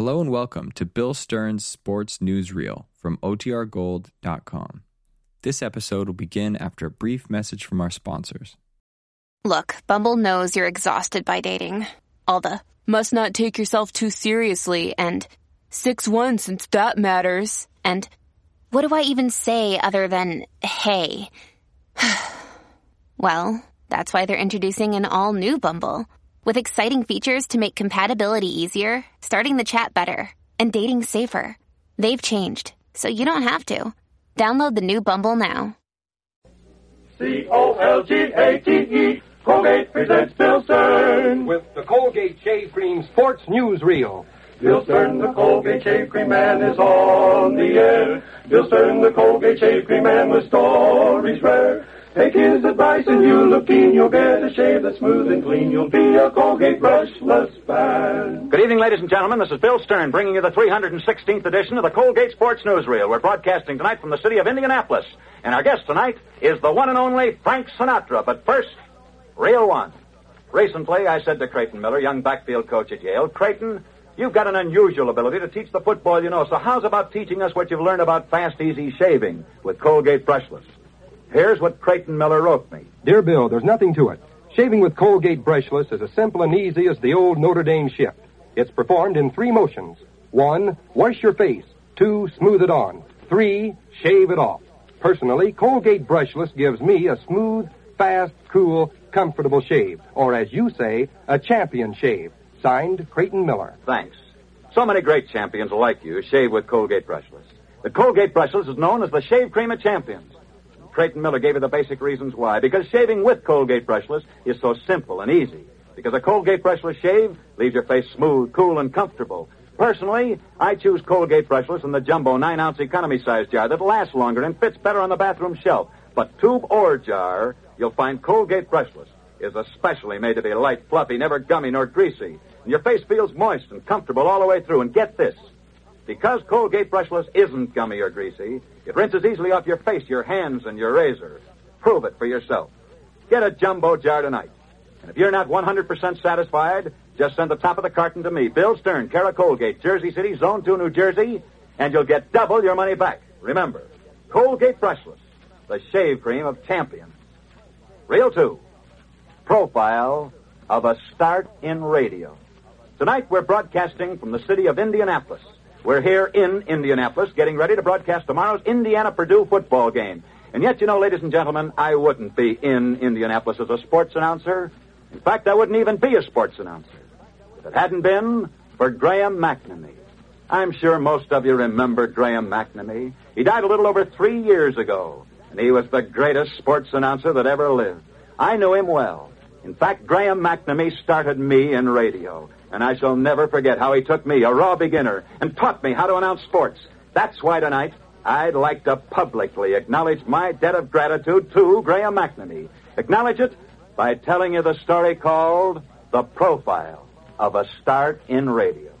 Hello and welcome to Bill Stern's Sports Newsreel from OTRGold.com. This episode will begin after a brief message from our sponsors. Look, Bumble knows you're exhausted by dating. All the must not take yourself too seriously and 6 1 since that matters. And what do I even say other than hey? well, that's why they're introducing an all new Bumble with exciting features to make compatibility easier, starting the chat better, and dating safer. They've changed, so you don't have to. Download the new Bumble now. C O L G A T E. Colgate presents Bill Stern. with the Colgate Shave Cream Sports Newsreel. Bill Stern, the Colgate Shave Cream Man, is on the air. Bill Stern, the Colgate Shave Cream Man, with stories rare. Take his advice and you'll look keen. You'll get a shave that's smooth and clean. You'll be a Colgate brushless fan. Good evening, ladies and gentlemen. This is Bill Stern bringing you the 316th edition of the Colgate Sports Newsreel. We're broadcasting tonight from the city of Indianapolis. And our guest tonight is the one and only Frank Sinatra. But first, Reel One. Recently, I said to Creighton Miller, young backfield coach at Yale, Creighton, you've got an unusual ability to teach the football you know, so how's about teaching us what you've learned about fast, easy shaving with Colgate brushless? Here's what Creighton Miller wrote me. Dear Bill, there's nothing to it. Shaving with Colgate brushless is as simple and easy as the old Notre Dame shift. It's performed in three motions. One, wash your face. Two, smooth it on. Three, shave it off. Personally, Colgate brushless gives me a smooth, fast, cool, comfortable shave. Or as you say, a champion shave. Signed, Creighton Miller. Thanks. So many great champions like you shave with Colgate brushless. The Colgate brushless is known as the shave cream of champions. Creighton Miller gave you the basic reasons why. Because shaving with Colgate brushless is so simple and easy. Because a Colgate brushless shave leaves your face smooth, cool, and comfortable. Personally, I choose Colgate brushless in the jumbo 9 ounce economy size jar that lasts longer and fits better on the bathroom shelf. But tube or jar, you'll find Colgate brushless is especially made to be light, fluffy, never gummy nor greasy. And your face feels moist and comfortable all the way through. And get this. Because Colgate brushless isn't gummy or greasy, it rinses easily off your face, your hands, and your razor. Prove it for yourself. Get a jumbo jar tonight. And if you're not 100% satisfied, just send the top of the carton to me, Bill Stern, Cara Colgate, Jersey City, Zone 2, New Jersey, and you'll get double your money back. Remember, Colgate brushless, the shave cream of champions. Reel 2, profile of a start in radio. Tonight we're broadcasting from the city of Indianapolis. We're here in Indianapolis getting ready to broadcast tomorrow's Indiana Purdue football game. And yet, you know, ladies and gentlemen, I wouldn't be in Indianapolis as a sports announcer. In fact, I wouldn't even be a sports announcer if it hadn't been for Graham McNamee. I'm sure most of you remember Graham McNamee. He died a little over three years ago, and he was the greatest sports announcer that ever lived. I knew him well. In fact, Graham McNamee started me in radio, and I shall never forget how he took me, a raw beginner, and taught me how to announce sports. That's why tonight I'd like to publicly acknowledge my debt of gratitude to Graham McNamee. Acknowledge it by telling you the story called The Profile of a Start in Radio.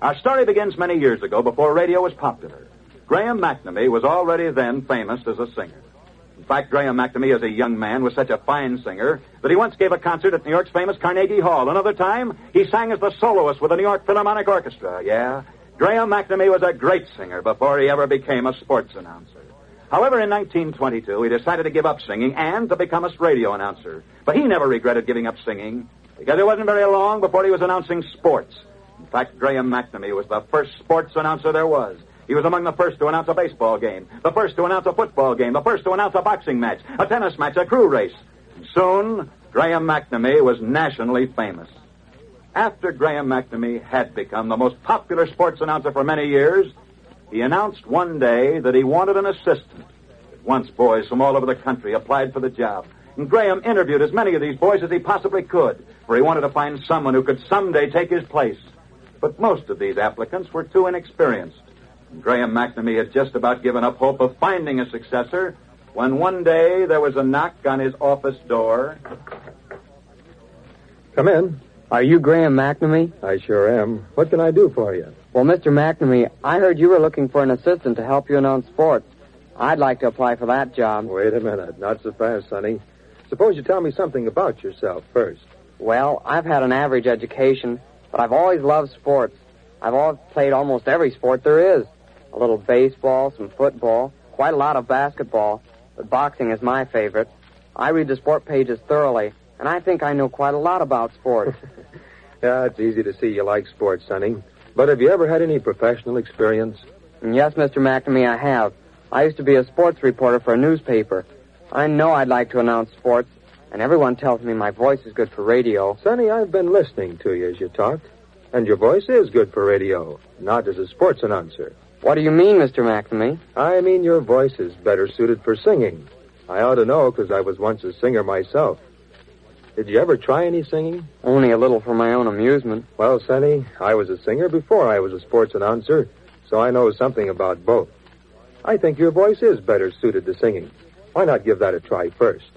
Our story begins many years ago before radio was popular. Graham McNamee was already then famous as a singer. In fact, Graham McNamee, as a young man, was such a fine singer that he once gave a concert at New York's famous Carnegie Hall. Another time, he sang as the soloist with the New York Philharmonic Orchestra. Yeah, Graham McNamee was a great singer before he ever became a sports announcer. However, in 1922, he decided to give up singing and to become a radio announcer. But he never regretted giving up singing because it wasn't very long before he was announcing sports. In fact, Graham McNamee was the first sports announcer there was. He was among the first to announce a baseball game, the first to announce a football game, the first to announce a boxing match, a tennis match, a crew race. Soon, Graham McNamee was nationally famous. After Graham McNamee had become the most popular sports announcer for many years, he announced one day that he wanted an assistant. Once, boys from all over the country applied for the job. And Graham interviewed as many of these boys as he possibly could, for he wanted to find someone who could someday take his place. But most of these applicants were too inexperienced. And Graham McNamee had just about given up hope of finding a successor when one day there was a knock on his office door. Come in. Are you Graham McNamee? I sure am. What can I do for you? Well, Mr. McNamee, I heard you were looking for an assistant to help you announce sports. I'd like to apply for that job. Wait a minute. Not so fast, Sonny. Suppose you tell me something about yourself first. Well, I've had an average education, but I've always loved sports. I've all played almost every sport there is. A little baseball, some football, quite a lot of basketball, but boxing is my favorite. I read the sport pages thoroughly, and I think I know quite a lot about sports. yeah, it's easy to see you like sports, Sonny. But have you ever had any professional experience? yes, Mr. McNamee, I have. I used to be a sports reporter for a newspaper. I know I'd like to announce sports, and everyone tells me my voice is good for radio. Sonny, I've been listening to you as you talked, and your voice is good for radio, not as a sports announcer. What do you mean, Mr. McNamee? I mean your voice is better suited for singing. I ought to know because I was once a singer myself. Did you ever try any singing? Only a little for my own amusement. Well, Sonny, I was a singer before I was a sports announcer, so I know something about both. I think your voice is better suited to singing. Why not give that a try first?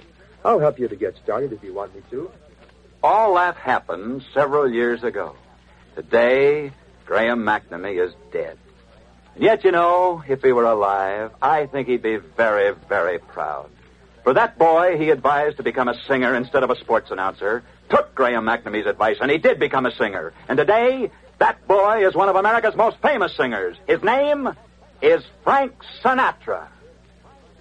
I'll help you to get started if you want me to. All that happened several years ago. Today, Graham McNamee is dead. And yet, you know, if he were alive, I think he'd be very, very proud. For that boy he advised to become a singer instead of a sports announcer took Graham McNamee's advice, and he did become a singer. And today, that boy is one of America's most famous singers. His name is Frank Sinatra.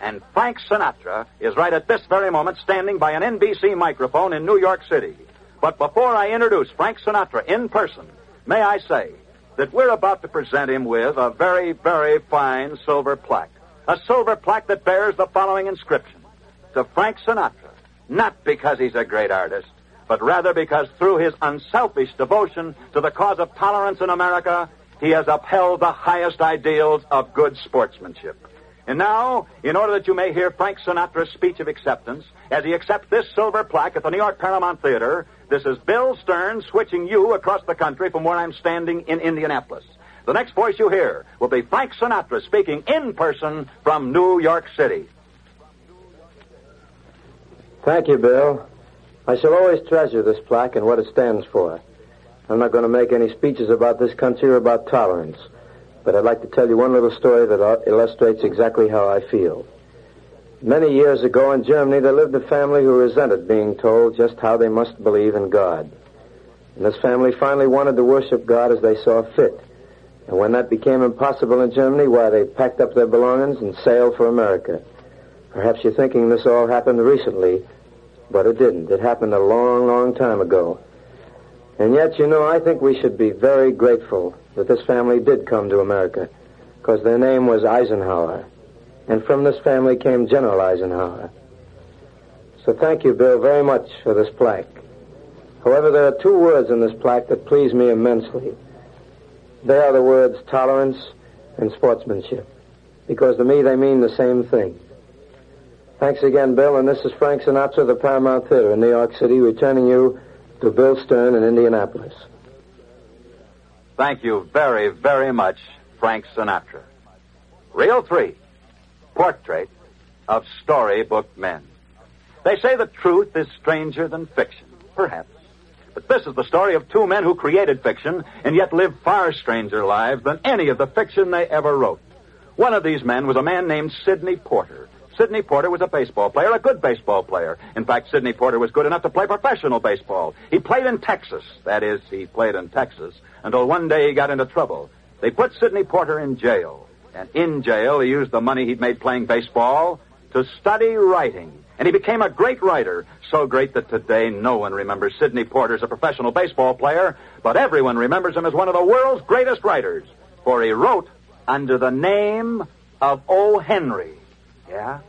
And Frank Sinatra is right at this very moment standing by an NBC microphone in New York City. But before I introduce Frank Sinatra in person, may I say that we're about to present him with a very, very fine silver plaque. A silver plaque that bears the following inscription To Frank Sinatra, not because he's a great artist, but rather because through his unselfish devotion to the cause of tolerance in America, he has upheld the highest ideals of good sportsmanship. And now, in order that you may hear Frank Sinatra's speech of acceptance, as he accepts this silver plaque at the New York Paramount Theater, this is Bill Stern switching you across the country from where I'm standing in Indianapolis. The next voice you hear will be Frank Sinatra speaking in person from New York City. Thank you, Bill. I shall always treasure this plaque and what it stands for. I'm not going to make any speeches about this country or about tolerance, but I'd like to tell you one little story that uh, illustrates exactly how I feel. Many years ago in Germany, there lived a family who resented being told just how they must believe in God. And this family finally wanted to worship God as they saw fit. And when that became impossible in Germany, why, they packed up their belongings and sailed for America. Perhaps you're thinking this all happened recently, but it didn't. It happened a long, long time ago. And yet, you know, I think we should be very grateful that this family did come to America, because their name was Eisenhower and from this family came General Eisenhower. So thank you, Bill, very much for this plaque. However, there are two words in this plaque that please me immensely. They are the words tolerance and sportsmanship, because to me they mean the same thing. Thanks again, Bill, and this is Frank Sinatra of the Paramount Theater in New York City, returning you to Bill Stern in Indianapolis. Thank you very, very much, Frank Sinatra. Reel three portrait of storybook men. They say the truth is stranger than fiction, perhaps. But this is the story of two men who created fiction and yet lived far stranger lives than any of the fiction they ever wrote. One of these men was a man named Sidney Porter. Sidney Porter was a baseball player, a good baseball player. In fact, Sidney Porter was good enough to play professional baseball. He played in Texas. That is, he played in Texas until one day he got into trouble. They put Sidney Porter in jail. And in jail, he used the money he'd made playing baseball to study writing. And he became a great writer, so great that today no one remembers Sidney Porter as a professional baseball player, but everyone remembers him as one of the world's greatest writers, for he wrote under the name of O. Henry. Yeah?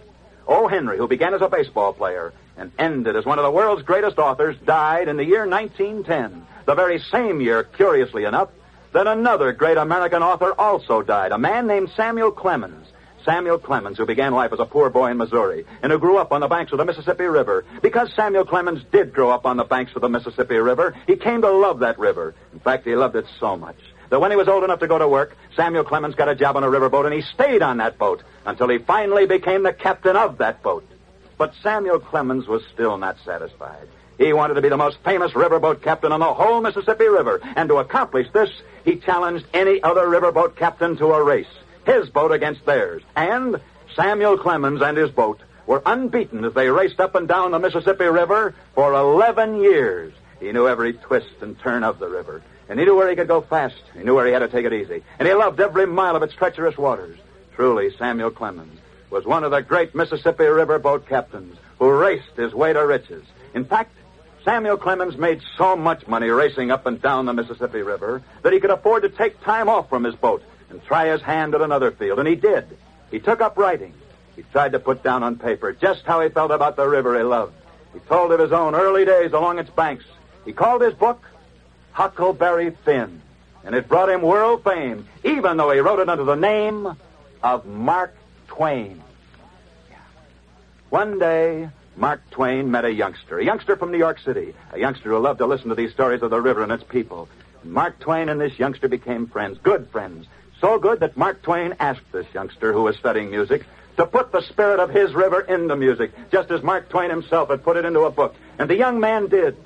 O. Henry, who began as a baseball player and ended as one of the world's greatest authors, died in the year 1910, the very same year, curiously enough, then another great American author also died, a man named Samuel Clemens. Samuel Clemens, who began life as a poor boy in Missouri and who grew up on the banks of the Mississippi River. Because Samuel Clemens did grow up on the banks of the Mississippi River, he came to love that river. In fact, he loved it so much that when he was old enough to go to work, Samuel Clemens got a job on a riverboat and he stayed on that boat until he finally became the captain of that boat. But Samuel Clemens was still not satisfied. He wanted to be the most famous riverboat captain on the whole Mississippi River. And to accomplish this, he challenged any other riverboat captain to a race. His boat against theirs. And Samuel Clemens and his boat were unbeaten as they raced up and down the Mississippi River for 11 years. He knew every twist and turn of the river. And he knew where he could go fast. He knew where he had to take it easy. And he loved every mile of its treacherous waters. Truly, Samuel Clemens was one of the great Mississippi River boat captains who raced his way to riches. In fact, Samuel Clemens made so much money racing up and down the Mississippi River that he could afford to take time off from his boat and try his hand at another field. And he did. He took up writing. He tried to put down on paper just how he felt about the river he loved. He told of his own early days along its banks. He called his book Huckleberry Finn. And it brought him world fame, even though he wrote it under the name of Mark Twain. One day, Mark Twain met a youngster, a youngster from New York City, a youngster who loved to listen to these stories of the river and its people. Mark Twain and this youngster became friends, good friends. So good that Mark Twain asked this youngster who was studying music to put the spirit of his river into music, just as Mark Twain himself had put it into a book. And the young man did.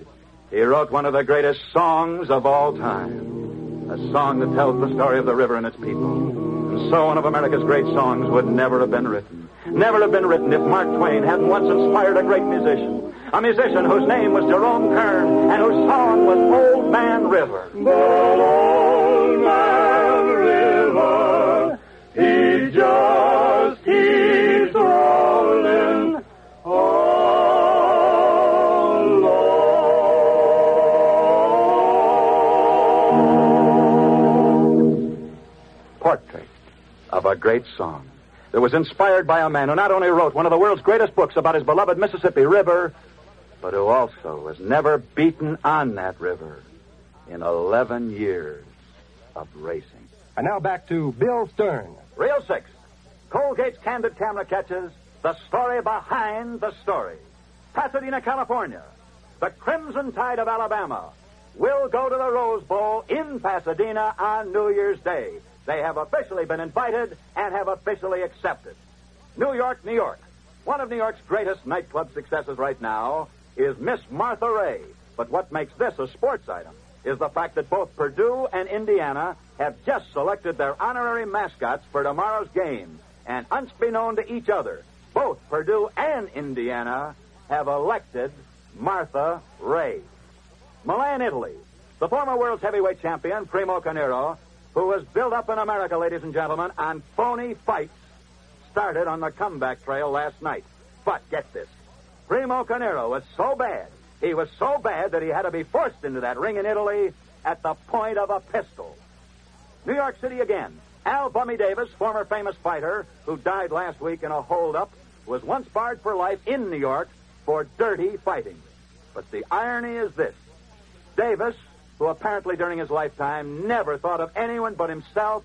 He wrote one of the greatest songs of all time. A song that tells the story of the river and its people. And so one of America's great songs would never have been written. Never have been written if Mark Twain hadn't once inspired a great musician. A musician whose name was Jerome Kern and whose song was Old Man River. Old Man River, he just keeps rolling along. Portrait of a great song that was inspired by a man who not only wrote one of the world's greatest books about his beloved Mississippi River, but who also was never beaten on that river in 11 years of racing. And now back to Bill Stern. Reel 6. Colgate's candid camera catches the story behind the story. Pasadena, California. The Crimson Tide of Alabama will go to the Rose Bowl in Pasadena on New Year's Day. They have officially been invited and have officially accepted. New York, New York. One of New York's greatest nightclub successes right now is Miss Martha Raye. But what makes this a sports item is the fact that both Purdue and Indiana have just selected their honorary mascots for tomorrow's game. And unbeknown to each other, both Purdue and Indiana have elected Martha Raye. Milan, Italy. The former world's heavyweight champion, Primo Carnera, who was built up in America, ladies and gentlemen, on phony fights, started on the comeback trail last night. But get this. Primo Carnera was so bad, he was so bad that he had to be forced into that ring in Italy at the point of a pistol. New York City again. Al Bummy Davis, former famous fighter who died last week in a holdup, was once barred for life in New York for dirty fighting. But the irony is this. Davis, who apparently during his lifetime never thought of anyone but himself,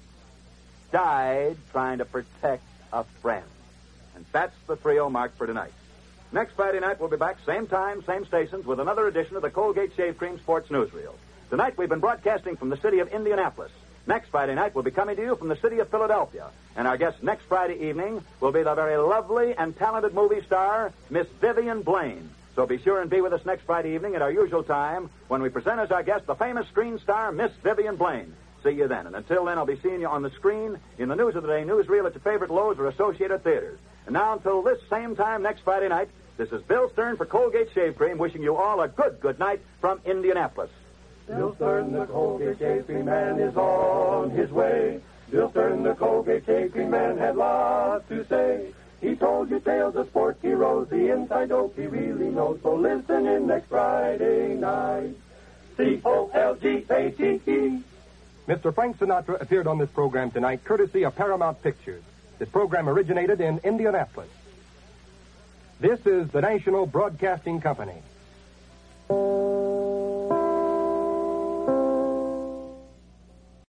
died trying to protect a friend. And that's the trio mark for tonight. Next Friday night, we'll be back, same time, same stations, with another edition of the Colgate Shave Cream Sports Newsreel. Tonight, we've been broadcasting from the city of Indianapolis. Next Friday night, we'll be coming to you from the city of Philadelphia. And our guest next Friday evening will be the very lovely and talented movie star, Miss Vivian Blaine. So be sure and be with us next Friday evening at our usual time when we present as our guest the famous screen star, Miss Vivian Blaine. See you then. And until then, I'll be seeing you on the screen, in the News of the Day newsreel at your favorite Loew's or Associated Theaters. And now, until this same time next Friday night, this is Bill Stern for Colgate Shave Cream, wishing you all a good, good night from Indianapolis. Bill Stern, the Colgate Shave Cream Man, is on his way. Bill Stern, the Colgate Shave Cream Man, had lots to say. He told you tales of sport heroes, the inside dope he really knows. So listen in next Friday night. C-O-L-G-A-T-E. Mr. Frank Sinatra appeared on this program tonight courtesy of Paramount Pictures. This program originated in Indianapolis. This is the National Broadcasting Company.